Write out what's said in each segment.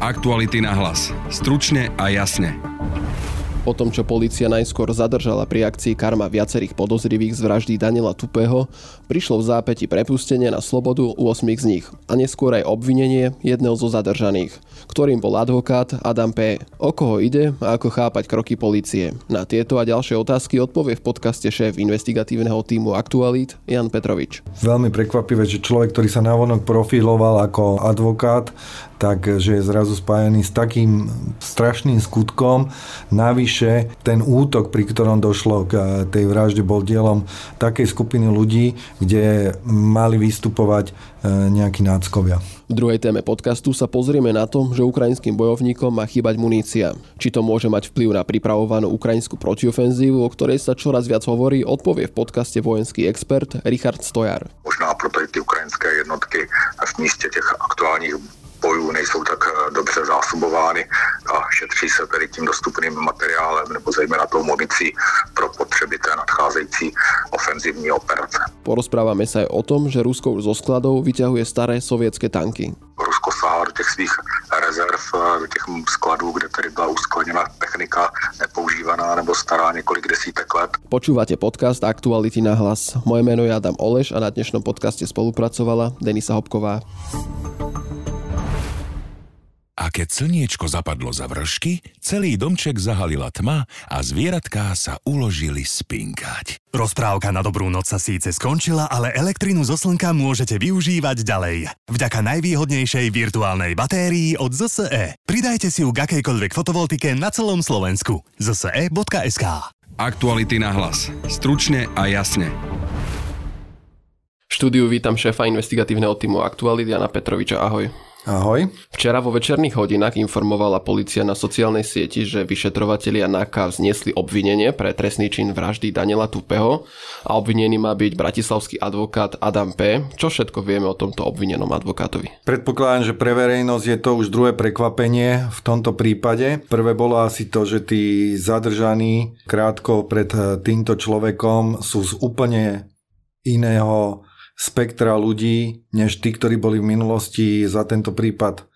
Aktuality na hlas. Stručne a jasne. Po tom, čo policia najskôr zadržala pri akcii Karma viacerých podozrivých z vraždy Daniela Tupého, prišlo v zápäti prepustenie na slobodu u 8 z nich a neskôr aj obvinenie jedného zo zadržaných, ktorým bol advokát Adam P. O koho ide a ako chápať kroky policie? Na tieto a ďalšie otázky odpovie v podcaste šéf investigatívneho týmu Aktualit Jan Petrovič. Veľmi prekvapivé, že človek, ktorý sa navonok profiloval ako advokát, takže je zrazu spájený s takým strašným skutkom. Navyše ten útok, pri ktorom došlo k eh, tej vražde, bol dielom takej skupiny ľudí, kde mali vystupovať eh, nejakí náckovia. V druhej téme podcastu sa pozrieme na to, že ukrajinským bojovníkom má chýbať munícia. Či to môže mať vplyv na pripravovanú ukrajinskú protiofenzívu, o ktorej sa čoraz viac hovorí, odpovie v podcaste vojenský expert Richard Stojar. Možná proto i ty ukrajinské jednotky v místě těch aktuálních bojů nejsou tak eh, dobře zásobovány a šetří se tedy tím dostupným materiálem nebo zejména tou municí pro potřeby té nadcházející ofenzivní operace. Porozprávame sa aj o tom, že Rusko zo skladov vyťahuje staré sovětské tanky. Rusko sahá do těch svých rezerv, eh, do těch skladů, kde tedy byla uskladněna technika nepoužívaná nebo stará několik desítek let. Počúvate podcast Aktuality na hlas. Moje meno je Adam Oleš a na dnešnom podcaste spolupracovala Denisa Hopková. A keď slniečko zapadlo za vršky, celý domček zahalila tma a zvieratká sa uložili spinkať. Rozprávka na dobrú noc sa síce skončila, ale elektrinu zo slnka môžete využívať ďalej. Vďaka najvýhodnejšej virtuálnej batérii od ZSE. Pridajte si ju k akejkoľvek fotovoltike na celom Slovensku. zse.sk Aktuality na hlas. Stručne a jasne. V štúdiu vítam šéfa investigatívneho týmu Aktualit Jana Petroviča. Ahoj. Ahoj. Včera vo večerných hodinách informovala policia na sociálnej sieti, že vyšetrovatelia NAKA vzniesli obvinenie pre trestný čin vraždy Daniela Tupeho a obvinený má byť bratislavský advokát Adam P. Čo všetko vieme o tomto obvinenom advokátovi? Predpokladám, že pre verejnosť je to už druhé prekvapenie v tomto prípade. Prvé bolo asi to, že tí zadržaní krátko pred týmto človekom sú z úplne iného spektra ľudí, než tí, ktorí boli v minulosti za tento prípad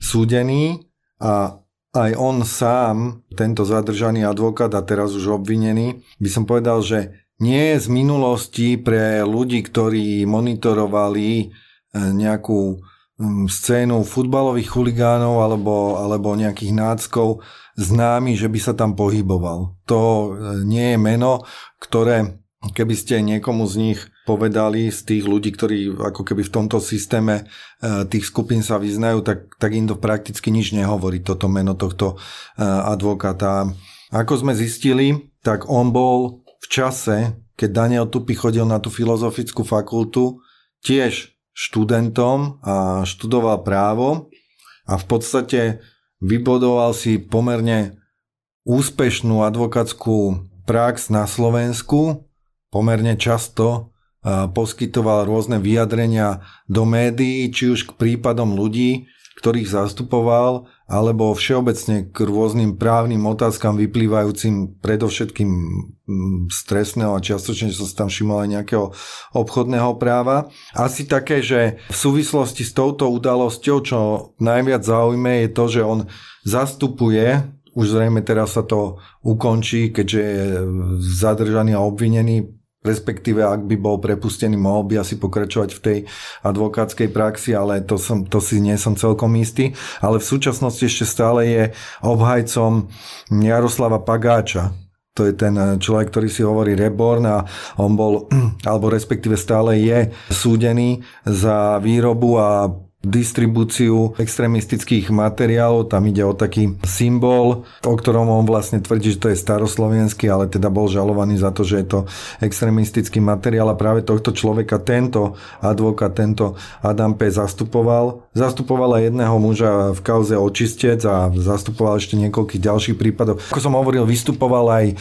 súdení a aj on sám, tento zadržaný advokát a teraz už obvinený, by som povedal, že nie je z minulosti pre ľudí, ktorí monitorovali e, nejakú scénu futbalových chuligánov alebo, alebo nejakých náckov známy, že by sa tam pohyboval. To e, nie je meno, ktoré keby ste niekomu z nich povedali, z tých ľudí, ktorí ako keby v tomto systéme e, tých skupín sa vyznajú, tak, tak im to prakticky nič nehovorí, toto meno tohto e, advokáta. Ako sme zistili, tak on bol v čase, keď Daniel Tupy chodil na tú filozofickú fakultu, tiež študentom a študoval právo a v podstate vybodoval si pomerne úspešnú advokátsku prax na Slovensku, pomerne často poskytoval rôzne vyjadrenia do médií, či už k prípadom ľudí, ktorých zastupoval, alebo všeobecne k rôznym právnym otázkam vyplývajúcim predovšetkým z trestného a čiastočne som sa tam všimol aj nejakého obchodného práva. Asi také, že v súvislosti s touto udalosťou, čo najviac zaujme, je to, že on zastupuje už zrejme teraz sa to ukončí, keďže je zadržaný a obvinený respektíve ak by bol prepustený, mohol by asi pokračovať v tej advokátskej praxi, ale to, som, to si nie som celkom istý. Ale v súčasnosti ešte stále je obhajcom Jaroslava Pagáča, to je ten človek, ktorý si hovorí Reborn a on bol, alebo respektíve stále je súdený za výrobu a distribúciu extrémistických materiálov. Tam ide o taký symbol, o ktorom on vlastne tvrdí, že to je staroslovenský, ale teda bol žalovaný za to, že je to extrémistický materiál a práve tohto človeka tento advokát, tento Adam P. zastupoval. Zastupoval aj jedného muža v kauze očistec a zastupoval ešte niekoľkých ďalších prípadov. Ako som hovoril, vystupoval aj e,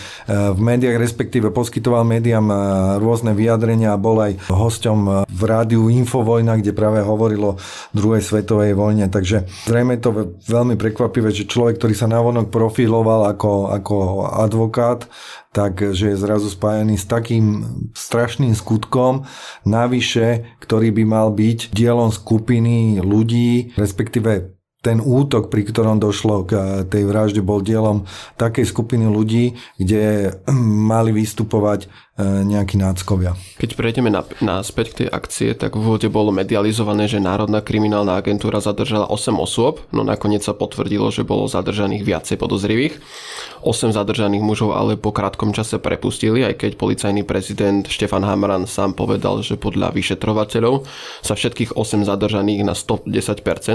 v médiách, respektíve poskytoval médiám e, rôzne vyjadrenia a bol aj hosťom e, v rádiu Infovojna, kde práve hovorilo druhej svetovej vojne. Takže zrejme je to veľmi prekvapivé, že človek, ktorý sa navonok profiloval ako, ako advokát, takže je zrazu spájený s takým strašným skutkom, navyše, ktorý by mal byť dielom skupiny ľudí, respektíve ten útok, pri ktorom došlo k eh, tej vražde, bol dielom takej skupiny ľudí, kde mali vystupovať nejakí náckovia. Keď prejdeme na, naspäť k tej akcie, tak v úvode bolo medializované, že Národná kriminálna agentúra zadržala 8 osôb, no nakoniec sa potvrdilo, že bolo zadržaných viacej podozrivých. 8 zadržaných mužov ale po krátkom čase prepustili, aj keď policajný prezident Štefan Hamran sám povedal, že podľa vyšetrovateľov sa všetkých 8 zadržaných na 110%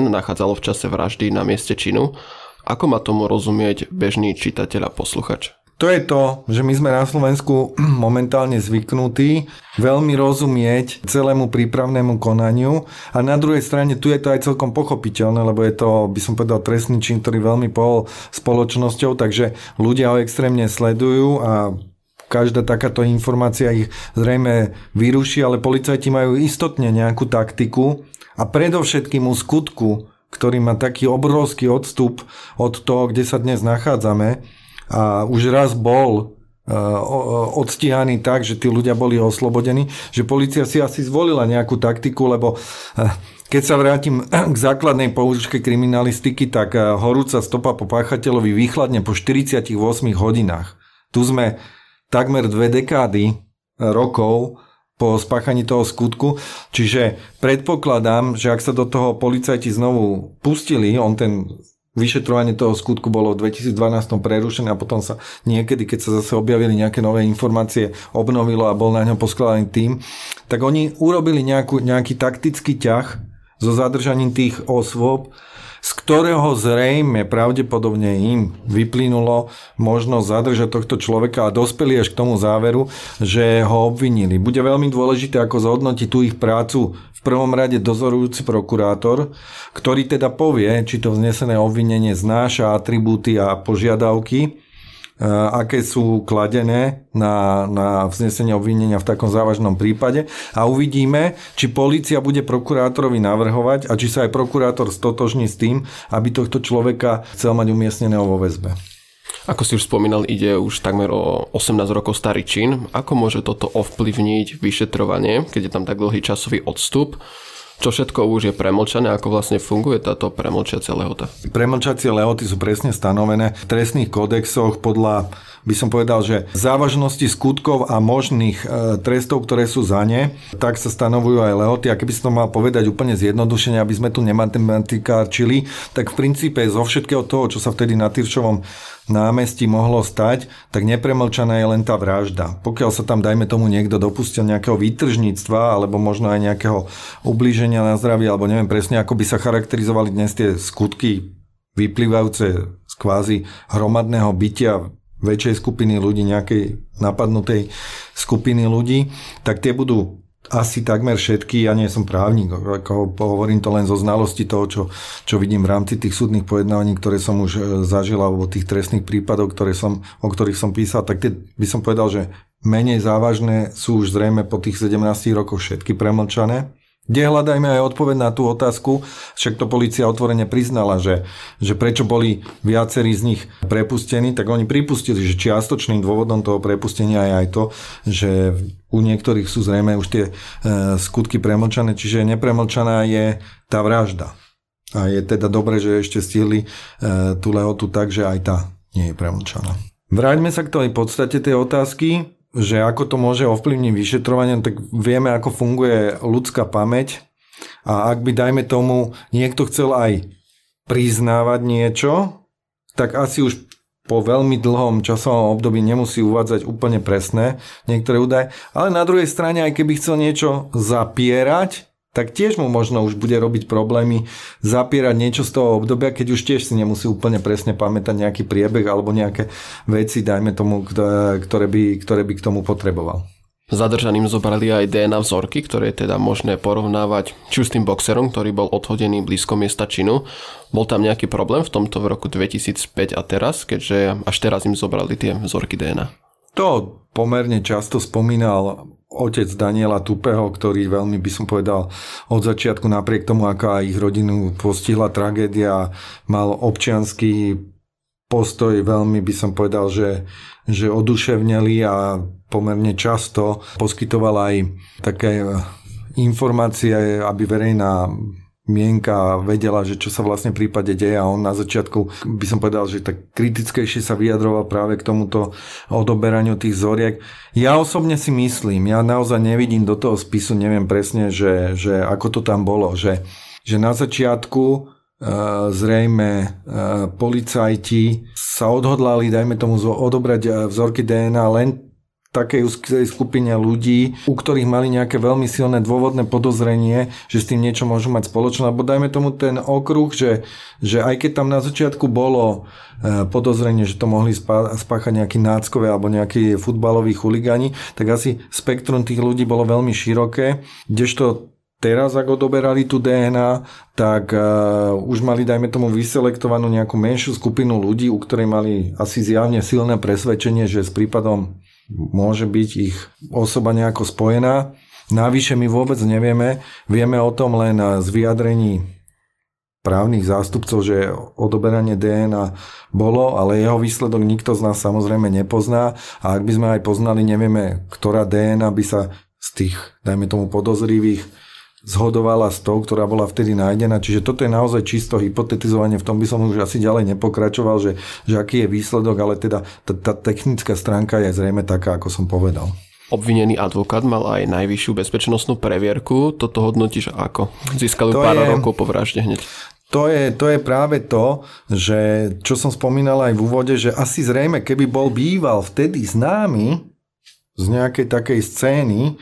nachádzalo v čase vraždy na mieste činu. Ako má tomu rozumieť bežný čitateľ a posluchač? To je to, že my sme na Slovensku momentálne zvyknutí veľmi rozumieť celému prípravnému konaniu a na druhej strane tu je to aj celkom pochopiteľné, lebo je to, by som povedal, trestný čin, ktorý veľmi pohol spoločnosťou, takže ľudia ho extrémne sledujú a každá takáto informácia ich zrejme vyruší, ale policajti majú istotne nejakú taktiku a predovšetkým u skutku, ktorý má taký obrovský odstup od toho, kde sa dnes nachádzame, a už raz bol e, odstíhaný tak, že tí ľudia boli oslobodení, že policia si asi zvolila nejakú taktiku, lebo e, keď sa vrátim k základnej poučke kriminalistiky, tak e, horúca stopa po páchateľovi výchladne po 48 hodinách. Tu sme takmer dve dekády rokov po spáchaní toho skutku. Čiže predpokladám, že ak sa do toho policajti znovu pustili, on ten vyšetrovanie toho skutku bolo v 2012 prerušené a potom sa niekedy, keď sa zase objavili nejaké nové informácie, obnovilo a bol na ňom poskladaný tým, tak oni urobili nejakú, nejaký taktický ťah so zadržaním tých osôb, z ktorého zrejme pravdepodobne im vyplynulo možnosť zadržať tohto človeka a dospeli až k tomu záveru, že ho obvinili. Bude veľmi dôležité, ako zhodnotiť tú ich prácu v prvom rade dozorujúci prokurátor, ktorý teda povie, či to vznesené obvinenie znáša atribúty a požiadavky, aké sú kladené na, na vznesenie obvinenia v takom závažnom prípade a uvidíme, či policia bude prokurátorovi navrhovať a či sa aj prokurátor stotožní s tým, aby tohto človeka chcel mať umiestneného vo väzbe. Ako si už spomínal, ide už takmer o 18 rokov starý čin. Ako môže toto ovplyvniť vyšetrovanie, keď je tam tak dlhý časový odstup? Čo všetko už je premlčané, ako vlastne funguje táto premlčacia lehota? Premlčacie lehoty sú presne stanovené v trestných kódexoch podľa by som povedal, že závažnosti skutkov a možných e, trestov, ktoré sú za ne, tak sa stanovujú aj lehoty. A keby som to mal povedať úplne zjednodušene, aby sme tu nematematikáčili, tak v princípe zo všetkého toho, čo sa vtedy na Tyrčovom námestí mohlo stať, tak nepremlčaná je len tá vražda. Pokiaľ sa tam, dajme tomu, niekto dopustil nejakého výtržníctva alebo možno aj nejakého ublíženia na zdravie, alebo neviem presne, ako by sa charakterizovali dnes tie skutky vyplývajúce z kvázi hromadného bytia väčšej skupiny ľudí, nejakej napadnutej skupiny ľudí, tak tie budú asi takmer všetky, ja nie som právnik, ako hovorím to len zo znalosti toho, čo, čo vidím v rámci tých súdnych pojednávaní, ktoré som už e, zažil, alebo tých trestných prípadov, ktoré som, o ktorých som písal, tak tie by som povedal, že menej závažné sú už zrejme po tých 17 rokoch všetky premlčané. Kde hľadajme aj odpoveď na tú otázku, však to policia otvorene priznala, že, že prečo boli viacerí z nich prepustení, tak oni pripustili, že čiastočným dôvodom toho prepustenia je aj to, že u niektorých sú zrejme už tie e, skutky premlčané, čiže nepremlčaná je tá vražda. A je teda dobré, že ešte stihli e, tú lehotu tak, že aj tá nie je premlčaná. Vráťme sa k tej podstate tej otázky že ako to môže ovplyvniť vyšetrovanie, tak vieme, ako funguje ľudská pamäť. A ak by, dajme tomu, niekto chcel aj priznávať niečo, tak asi už po veľmi dlhom časovom období nemusí uvádzať úplne presné niektoré údaje, ale na druhej strane, aj keby chcel niečo zapierať, tak tiež mu možno už bude robiť problémy zapierať niečo z toho obdobia, keď už tiež si nemusí úplne presne pamätať nejaký priebeh alebo nejaké veci, dajme tomu, ktoré by, ktoré by k tomu potreboval. Zadržaným zobrali aj DNA vzorky, ktoré je teda možné porovnávať či už s tým boxerom, ktorý bol odhodený blízko miesta činu. Bol tam nejaký problém v tomto v roku 2005 a teraz, keďže až teraz im zobrali tie vzorky DNA? To pomerne často spomínal otec Daniela Tupeho, ktorý veľmi by som povedal od začiatku napriek tomu, aká ich rodinu postihla tragédia, mal občianský postoj veľmi by som povedal, že, že oduševneli a pomerne často poskytoval aj také informácie, aby verejná mienka vedela, že čo sa vlastne v prípade deje a on na začiatku by som povedal, že tak kritickejšie sa vyjadroval práve k tomuto odoberaniu tých zoriek. Ja osobne si myslím, ja naozaj nevidím do toho spisu, neviem presne, že, že ako to tam bolo, že, že na začiatku e, zrejme e, policajti sa odhodlali, dajme tomu, odobrať e, vzorky DNA len takej skupine ľudí, u ktorých mali nejaké veľmi silné dôvodné podozrenie, že s tým niečo môžu mať spoločné, lebo dajme tomu ten okruh, že, že aj keď tam na začiatku bolo e, podozrenie, že to mohli spáchať nejakí náckové alebo nejakí futbaloví chuligáni, tak asi spektrum tých ľudí bolo veľmi široké, kdežto teraz, ak odoberali tú DNA, tak uh, už mali, dajme tomu, vyselektovanú nejakú menšiu skupinu ľudí, u ktorej mali asi zjavne silné presvedčenie, že s prípadom môže byť ich osoba nejako spojená. Navyše my vôbec nevieme, vieme o tom len z vyjadrení právnych zástupcov, že odoberanie DNA bolo, ale jeho výsledok nikto z nás samozrejme nepozná a ak by sme aj poznali, nevieme, ktorá DNA by sa z tých, dajme tomu, podozrivých zhodovala s tou, ktorá bola vtedy nájdená. Čiže toto je naozaj čisto hypotetizovanie, v tom by som už asi ďalej nepokračoval, že, že aký je výsledok, ale teda tá, tá technická stránka je zrejme taká, ako som povedal. Obvinený advokát mal aj najvyššiu bezpečnostnú previerku. Toto hodnotíš ako? Získali pár je, rokov po vražde hneď. To je, to je práve to, že čo som spomínal aj v úvode, že asi zrejme, keby bol býval vtedy známy z nejakej takej scény,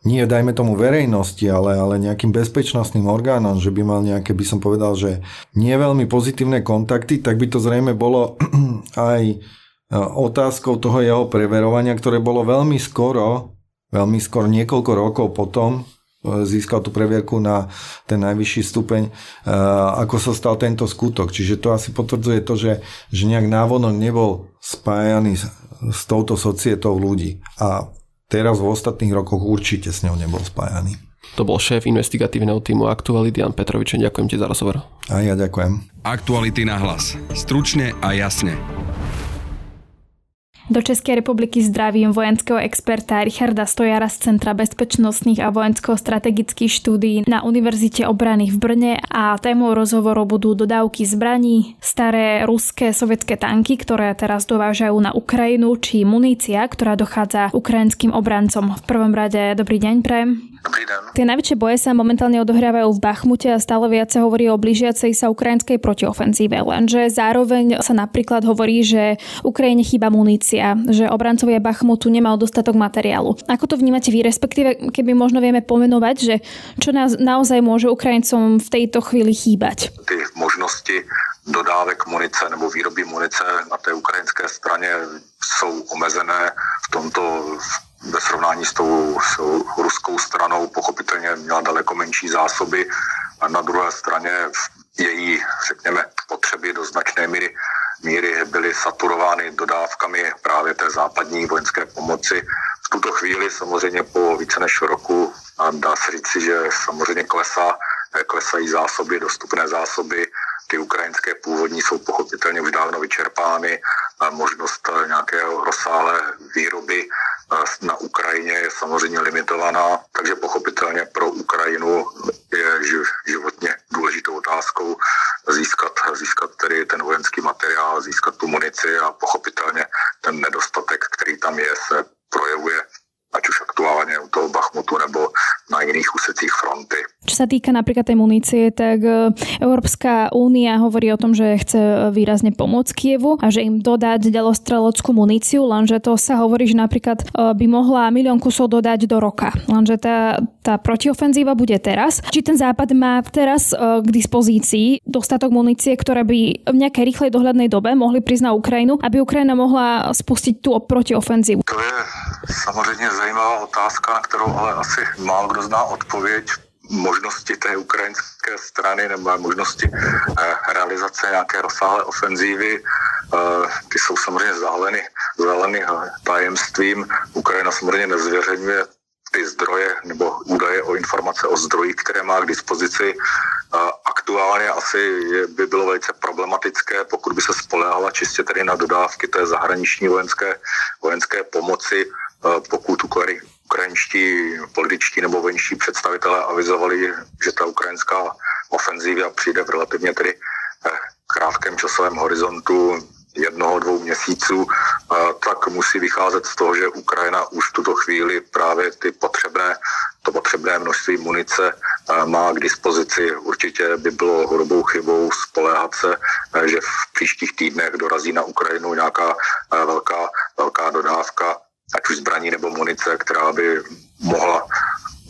nie dajme tomu verejnosti, ale, ale nejakým bezpečnostným orgánom, že by mal nejaké, by som povedal, že nie veľmi pozitívne kontakty, tak by to zrejme bolo aj e, otázkou toho jeho preverovania, ktoré bolo veľmi skoro, veľmi skoro niekoľko rokov potom, e, získal tú previerku na ten najvyšší stupeň, e, ako sa stal tento skutok. Čiže to asi potvrdzuje to, že, že nejak návonok nebol spájaný s, s touto societou ľudí. A teraz v ostatných rokoch určite s ňou nebol spájaný. To bol šéf investigatívneho týmu Aktuality Jan Petrovič. Ďakujem ti za rozhovor. A ja ďakujem. Aktuality na hlas. Stručne a jasne. Do Českej republiky zdravím vojenského experta Richarda Stojara z Centra bezpečnostných a vojensko-strategických štúdií na Univerzite obrany v Brne a témou rozhovoru budú dodávky zbraní, staré ruské sovietské tanky, ktoré teraz dovážajú na Ukrajinu, či munícia, ktorá dochádza ukrajinským obrancom. V prvom rade dobrý deň, Prem. Dobrý deň. Tie najväčšie boje sa momentálne odohrávajú v Bachmute a stále viac sa hovorí o blížiacej sa ukrajinskej protiofenzíve, lenže zároveň sa napríklad hovorí, že Ukrajine chýba munícia, že obrancovia Bachmutu nemajú dostatok materiálu. Ako to vnímate vy, respektíve keby možno vieme pomenovať, že čo nás naozaj môže Ukrajincom v tejto chvíli chýbať? Ty možnosti dodávek munice nebo výroby munice na té ukrajinské straně jsou omezené v tomto ve srovnání s tou, s ruskou stranou pochopitelně měla daleko menší zásoby a na druhé straně její, řekněme, potřeby do značné míry, míry byly saturovány dodávkami právě té západní vojenské pomoci. V tuto chvíli samozřejmě po více než roku a dá se říci, že samozřejmě klesá, klesají zásoby, dostupné zásoby ty ukrajinské původní jsou pochopitelně už dávno vyčerpány. Možnost nějakého rozsáhlé výroby na Ukrajině je samozřejmě limitovaná, takže pochopitelně pro Ukrajinu je životně důležitou otázkou získat, získat tedy ten vojenský materiál, získat tu munici a pochopitelně ten nedostatek, který tam je, se projevuje ať už aktuálne u toho Bachmutu nebo na iných úsecích fronty. Sa týka napríklad tej munície, tak e, Európska únia hovorí o tom, že chce výrazne pomôcť Kievu a že im dodať ďalostrelockú muníciu, lenže to sa hovorí, že napríklad e, by mohla milión kusov dodať do roka. Lenže tá, tá protiofenzíva bude teraz. Či ten západ má teraz e, k dispozícii dostatok munície, ktoré by v nejakej rýchlej dohľadnej dobe mohli prísť na Ukrajinu, aby Ukrajina mohla spustiť tú protiofenzívu? To je samozřejmě zajímavá otázka, na kterou ale asi málo kdo zná odpověď možnosti té ukrajinské strany nebo možnosti eh, realizace nějaké rozsáhlé ofenzívy. Eh, ty jsou samozřejmě zahaleny, zahaleny tajemstvím. Ukrajina samozřejmě nezvěřeňuje ty zdroje nebo údaje o informace o zdrojích, které má k dispozici. Eh, aktuálně asi by bylo velice problematické, pokud by se spolehala čistě tedy na dodávky té zahraniční vojenské, vojenské pomoci, pokud ukrajinští političtí nebo vojenští představitelé avizovali, že ta ukrajinská ofenzíva přijde v relativně tedy eh, krátkém časovém horizontu jednoho, dvou měsíců, tak musí vycházet z toho, že Ukrajina už v tuto chvíli právě ty potřebné, to potřebné množství munice má k dispozici. Určitě by bylo hrubou chybou spoléhat se, že v příštích týdnech dorazí na Ukrajinu nějaká velká, velká dodávka, ať už zbraní nebo munice, která by mohla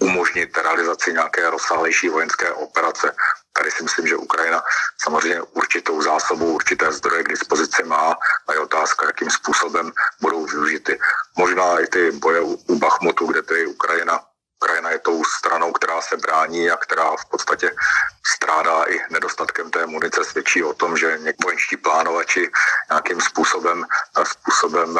umožnit realizaci nějaké rozsáhlejší vojenské operace. Tady si myslím, že Ukrajina samozřejmě určitou zásobu, určité zdroje k dispozici má a je otázka, jakým způsobem budou využity. Možná i ty boje u Bachmutu, kde tedy Ukrajina Ukrajina je tou stranou, která se brání a která v podstatě strádá i nedostatkem té munice, svědčí o tom, že vojenští plánovači nějakým způsobem, způsobem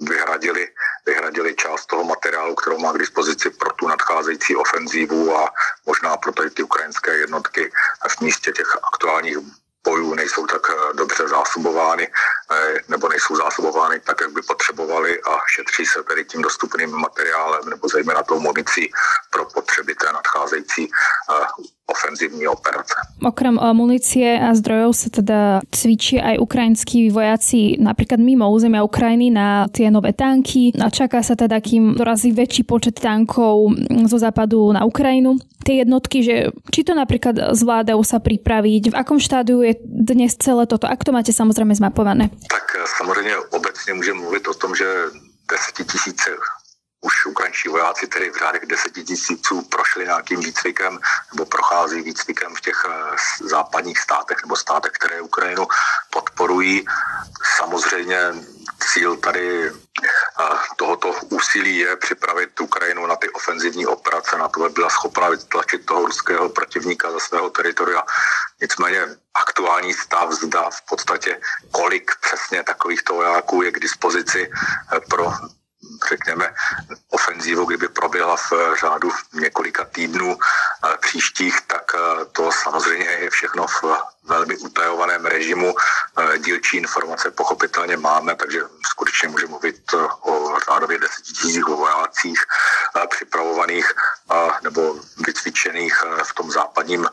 vyhradili, vyhradili část toho materiálu, kterou má k dispozici pro tu nadcházející ofenzívu a možná pro tady ty ukrajinské jednotky v místě těch aktuálních bojů nejsou tak eh, dobře zásobovány eh, nebo nejsou zásobovány tak, jak by potřebovali a šetří se tedy tím dostupným materiálem nebo zejména tou municí pro potřeby té nadcházející eh, ofenzívní operace. Okrem munície a zdrojov sa teda cvičí aj ukrajinskí vojaci napríklad mimo územia Ukrajiny na tie nové tanky a čaká sa teda, kým dorazí väčší počet tankov zo západu na Ukrajinu. Tie jednotky, že či to napríklad zvládajú sa pripraviť, v akom štádiu je dnes celé toto, ak to máte samozrejme zmapované? Tak eh, samozřejmě obecně můžeme mluvit o tom, že desetitisíce už ukrajinští vojáci tedy v řádech deseti tisíců prošli nějakým výcvikem nebo prochází výcvikem v těch eh, západních státech nebo státech, které Ukrajinu podporují. Samozřejmě cíl tady eh, tohoto úsilí je připravit Ukrajinu na ty ofenzivní operace, na to, aby byla schopna vytlačit toho ruského protivníka ze svého teritoria. Nicméně aktuální stav zda v podstatě, kolik přesně takovýchto vojáků je k dispozici eh, pro řekněme, ofenzívu, kdyby proběhla v řádu několika týdnů eh, příštích, tak eh, to samozřejmě je všechno v velmi utajovaném režimu. Eh, dílčí informace pochopitelně máme, takže skutečně můžeme mluvit o řádově desetitisících vojácích připravovaných nebo vycvičených v tom západním,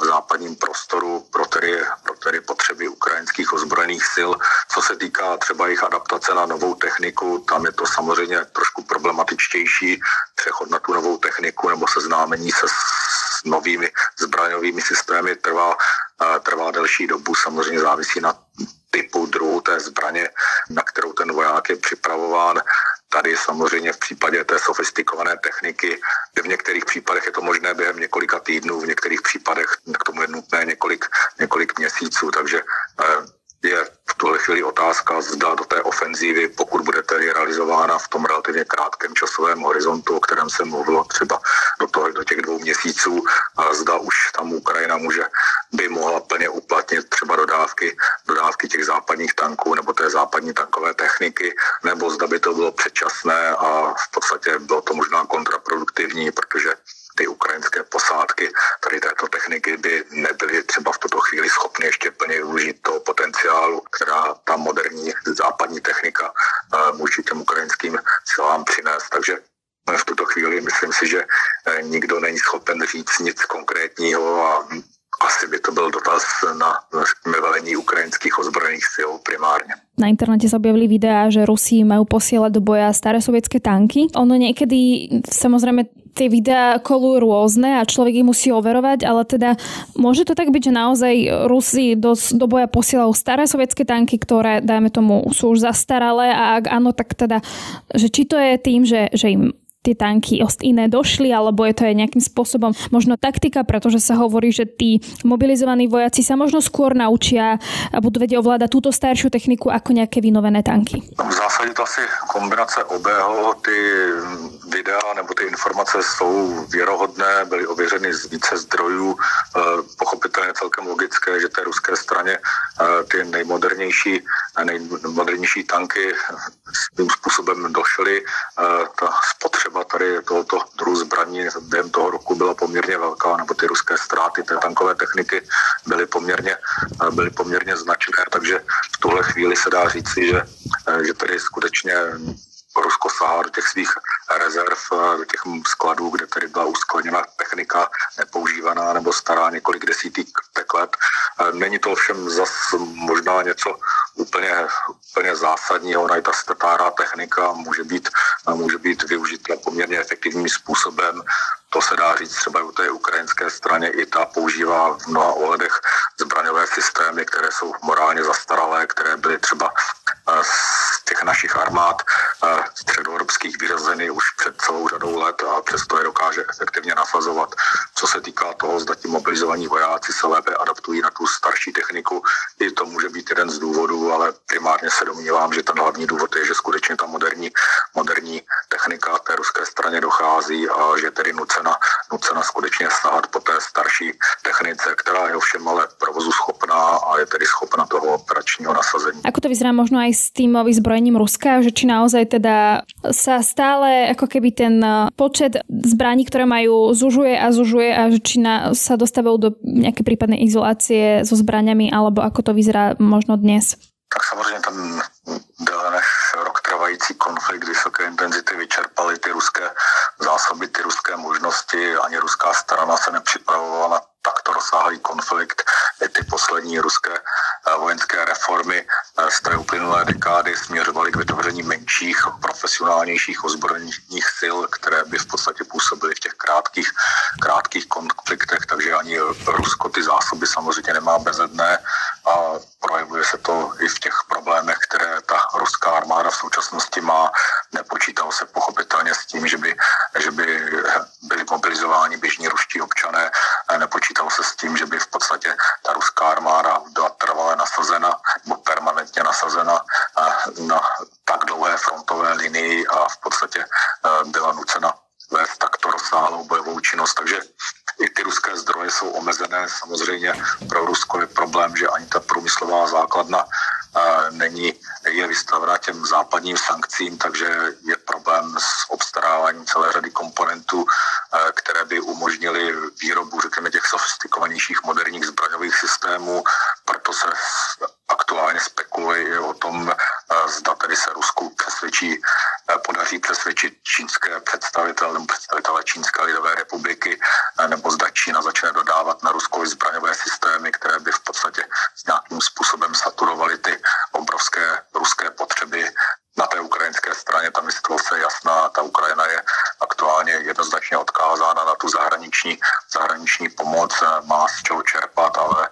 v západním prostoru pro tedy, pro tedy potřeby ukrajinských ozbrojených sil. Co se týká třeba jejich adaptace na novou techniku, tam je to samozřejmě trošku problematičtější. Přechod na tu novou techniku nebo seznámení se s novými zbraňovými systémy trvá, trvá delší dobu. Samozřejmě závisí na typu druhu té zbraně, na kterou ten voják je připravován. Tady samozřejmě v případě té sofistikované techniky, v některých případech je to možné během několika týdnů, v některých případech k tomu je nutné několik, několik měsíců, takže eh, je v tuhle chvíli otázka, zda do té ofenzívy, pokud bude tedy realizována v tom relativně krátkém časovém horizontu, o kterém se mluvilo třeba toho, do těch dvou měsíců, zda už tam Ukrajina může, by mohla plně uplatnit třeba dodávky, dodávky těch západních tanků nebo té západní tankové techniky, nebo zda by to bylo předčasné a v podstatě bylo to možná kontraproduktivní, protože ty ukrajinské posádky tady této techniky by nebyly třeba v tuto chvíli schopny ještě plně využít toho potenciálu, která ta moderní západní technika eh, může těm ukrajinským silám přinést. Takže v tuto chvíli myslím si, že eh, nikdo není schopen říct nic konkrétního a asi by to byl dotaz na velení ukrajinských ozbrojených sil primárně. Na internete sa objavili videá, že Rusi majú posielať do boja staré sovietské tanky. Ono niekedy, samozrejme, tie videá kolujú rôzne a človek ich musí overovať, ale teda môže to tak byť, že naozaj Rusi do, do boja posielajú staré sovietské tanky, ktoré, dajme tomu, sú už zastaralé a ak áno, tak teda, že či to je tým, že, že im tie tanky iné došli, alebo je to aj nejakým spôsobom možno taktika, pretože sa hovorí, že tí mobilizovaní vojaci sa možno skôr naučia a budú vedieť ovládať túto staršiu techniku ako nejaké vynovené tanky. V zásadě to asi kombinace obého, ty videa nebo ty informace jsou věrohodné, byly ověřeny z více zdrojů, eh, pochopitelně celkem logické, že té ruské straně eh, ty nejmodernější, nejmodernější tanky svým způsobem došly. Ta spotřeba třeba tady tohoto druhu zbraní během toho roku byla poměrně velká, nebo ty ruské ztráty té tankové techniky byly poměrně, byly poměrně značné, takže v tuhle chvíli se dá říci, že, že tady skutečně Rusko sahá do těch svých rezerv do těch skladů, kde tedy byla uskladněna technika nepoužívaná nebo stará několik desítek let. Není to ovšem zas možná něco úplně, úplně zásadního. Ona i ta stará technika může být, může být využita poměrně efektivním způsobem. To se dá říct třeba u té ukrajinské straně, i ta používá v mnoha ohledech zbraňové systémy, které jsou morálně zastaralé, které byly třeba z těch našich armád středoevropských vyřazeny už před celou řadou let a přesto je dokáže efektivně nasazovat. Co se týká toho, zda ti mobilizovaní vojáci se lépe adaptují na tu starší techniku, i to může být jeden z důvodů, ale primárně se domnívám, že ten hlavní důvod je, že skutečně ta moderní, moderní technika té ruské straně dochází a že tedy nucena, nucena skutečně sahat po té starší technice, která je ovšem ale provozu schopná a je tedy schopna toho operačního nasazení. Ako to vyzerá možno aj s tým vyzbrojením Ruska, že či naozaj teda sa stále ako keby ten e, počet zbraní, ktoré majú, zužuje a zužuje a že či na, sa dostávajú do nejakej prípadnej izolácie so zbraniami, alebo ako to vyzerá možno dnes? Tak samozřejmě ten déle než rok trvající konflikt vysoké intenzity vyčerpaly ty ruské zásoby, ty ruské možnosti. Ani ruská strana se nepřipravovala na takto rozsáhlý konflikt. I ty poslední ruské eh, vojenské reformy eh, z té uplynulé dekády směřovaly k vytvoření menších, profesionálnějších ozbrojených sil, které by v podstatě působily v těch krátkých, krátkých konfliktech, takže ani Rusko ty zásoby samozřejmě nemá bezedné a projevuje se to i v těch problémech, které ta ruská armáda v současnosti má. Nepočítalo se pochopitelně s tím, že by, že by byli mobilizováni běžní ruští občané, nepočítalo se s tím, že by v podstatě ta ruská armáda byla trvale nasazena nebo permanentně nasazena na tak dlouhé frontové linii a v podstatě byla nucena vést takto rozsáhlou bojovou činnost. Takže i ty ruské zdroje jsou omezené. Samozřejmě pro Rusko je problém, že ani ta průmyslová základna není, je vystavena těm západním sankcím, takže je problém s obstaráváním celé řady komponentů, které by umožnily výrobu, řekněme, těch sofistikovanějších moderních zbraňových systémů. Proto se aktuálně spekuluje i o tom, zda tedy se Rusku přesvědčí, podaří přesvědčit čínské představitele nebo představitele Čínské lidové republiky, nebo zda Čína začne dodávat na Rusko zbraňové systémy, které by v podstatě s nějakým způsobem saturovaly ty obrovské ruské potřeby na té ukrajinské straně ta situace je jasná. Ta Ukrajina je aktuálně jednoznačně odkázána na tu zahraniční, zahraniční pomoc, má z čeho čerpat, ale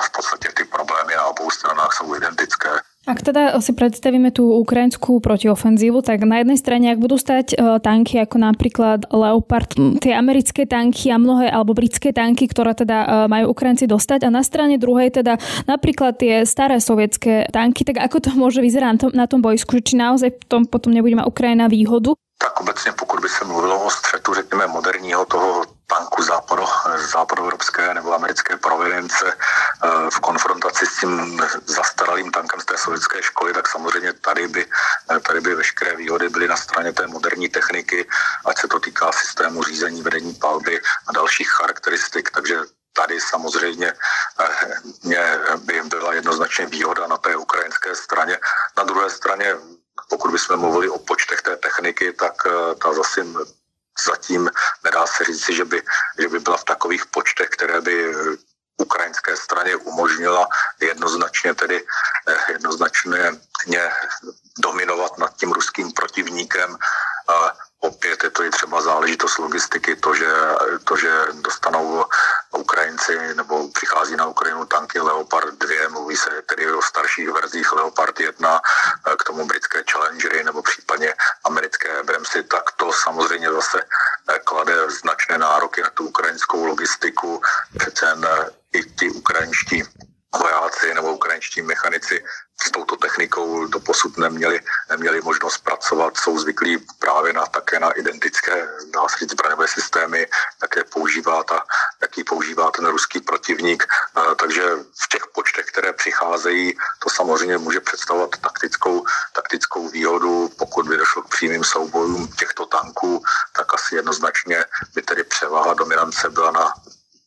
v podstatě ty problémy na obou stranách jsou identické. Ak teda si predstavíme tú ukrajinskú protiofenzívu, tak na jednej strane, ak budú stať e, tanky ako napríklad Leopard, tie americké tanky a mnohé, alebo britské tanky, ktoré teda e, majú Ukrajinci dostať a na strane druhej teda napríklad tie staré sovietské tanky, tak ako to môže vyzerať na tom, na tom bojsku, či naozaj tom potom nebude mať Ukrajina výhodu? Tak obecně, pokud by se mluvilo o střetu, řekněme, moderního toho tanku západo, západoevropské nebo americké provenience eh, v konfrontaci s tím zastaralým tankem z té sovětské školy, tak samozřejmě tady by, eh, tady by veškeré výhody byly na straně té moderní techniky, ať se to týká systému řízení, vedení palby a dalších charakteristik. Takže tady samozřejmě mě by byla jednoznačně výhoda na té ukrajinské straně. Na druhé straně pokud bychom mluvili o počtech té techniky, tak eh, ta zase zatím nedá se říci, že by, že by byla v takových počtech, které by ukrajinské straně umožnila jednoznačně tedy eh, jednoznačně dominovat nad tím ruským protivníkem. Opět je to i třeba záležitost logistiky, to, že, to, že dostanou Ukrajinci nebo přichází na Ukrajinu tanky Leopard 2, mluví se tedy o starších verzích Leopard 1, k tomu britské Challengery nebo případně americké Abramsy, tak to samozřejmě zase klade značné nároky na tu ukrajinskou logistiku. Přece jen i ti ukrajinští vojáci nebo ukrajinští mechanici s touto technikou do posud neměli, neměli možnost pracovat, jsou zvyklí právě na, také na identické, dá se zbraňové systémy, jaké používá, ta, jaký používá ten ruský protivník. Takže v těch počtech, které přicházejí, to samozřejmě může představovat taktickou, taktickou výhodu. Pokud by došlo k přímým soubojům těchto tanků, tak asi jednoznačně by tedy převaha dominance byla na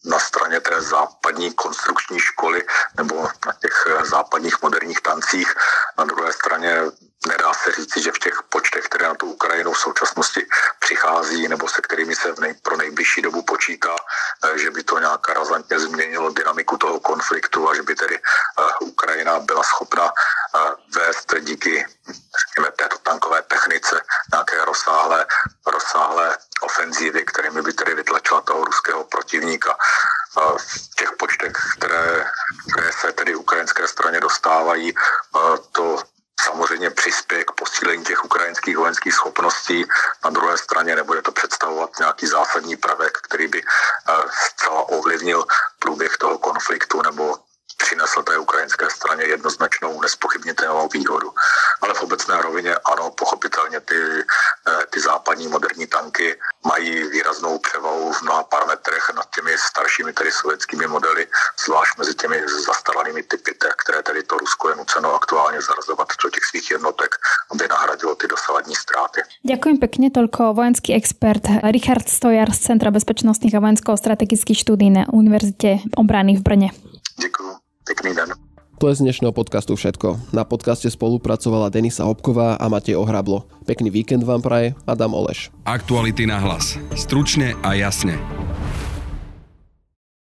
na straně té západní konstrukční školy nebo na těch eh, západních moderních tancích. Na druhé straně nedá se říci, že v těch počtech, které na tu Ukrajinu v současnosti přichází nebo se kterými se v nej, pro nejbližší dobu počítá, eh, že by to nějak razantně změnilo dynamiku toho konfliktu a že by tedy eh, Ukrajina byla schopna vést díky řekněme, této tankové technice nějaké rozsáhlé, rozsáhlé ofenzívy, kterými by tedy vytlačila toho ruského protivníka. V těch počtech, které, které se tedy ukrajinské straně dostávají, to samozřejmě přispěje k posílení těch ukrajinských vojenských schopností. Na druhé straně nebude to představovat nějaký zásadní prvek, který by zcela ovlivnil průběh toho konfliktu nebo přinesl té ukrajinské straně jednoznačnou nespochybnitelnou výhodu. Ale v obecné rovině ano, pochopitelně ty, eh, ty západní moderní tanky mají výraznou převahu v mnoha parametrech nad těmi staršími, tedy sovětskými modely, zvlášť mezi těmi zastaralými typy, které tedy to Rusko je nuceno aktuálně zarazovat do těch svých jednotek, aby nahradilo ty dosavadní ztráty. Ďakujem pekne, toľko vojenský expert Richard Stojar z Centra bezpečnostných a vojensko-strategických štúdí na Univerzite obrany v Brne. Ďakujem. Pekný den. To je z dnešného podcastu všetko. Na podcaste spolupracovala Denisa Hopková a Matej Ohrablo. Pekný víkend vám praje Adam Oleš. Aktuality na hlas. Stručne a jasne.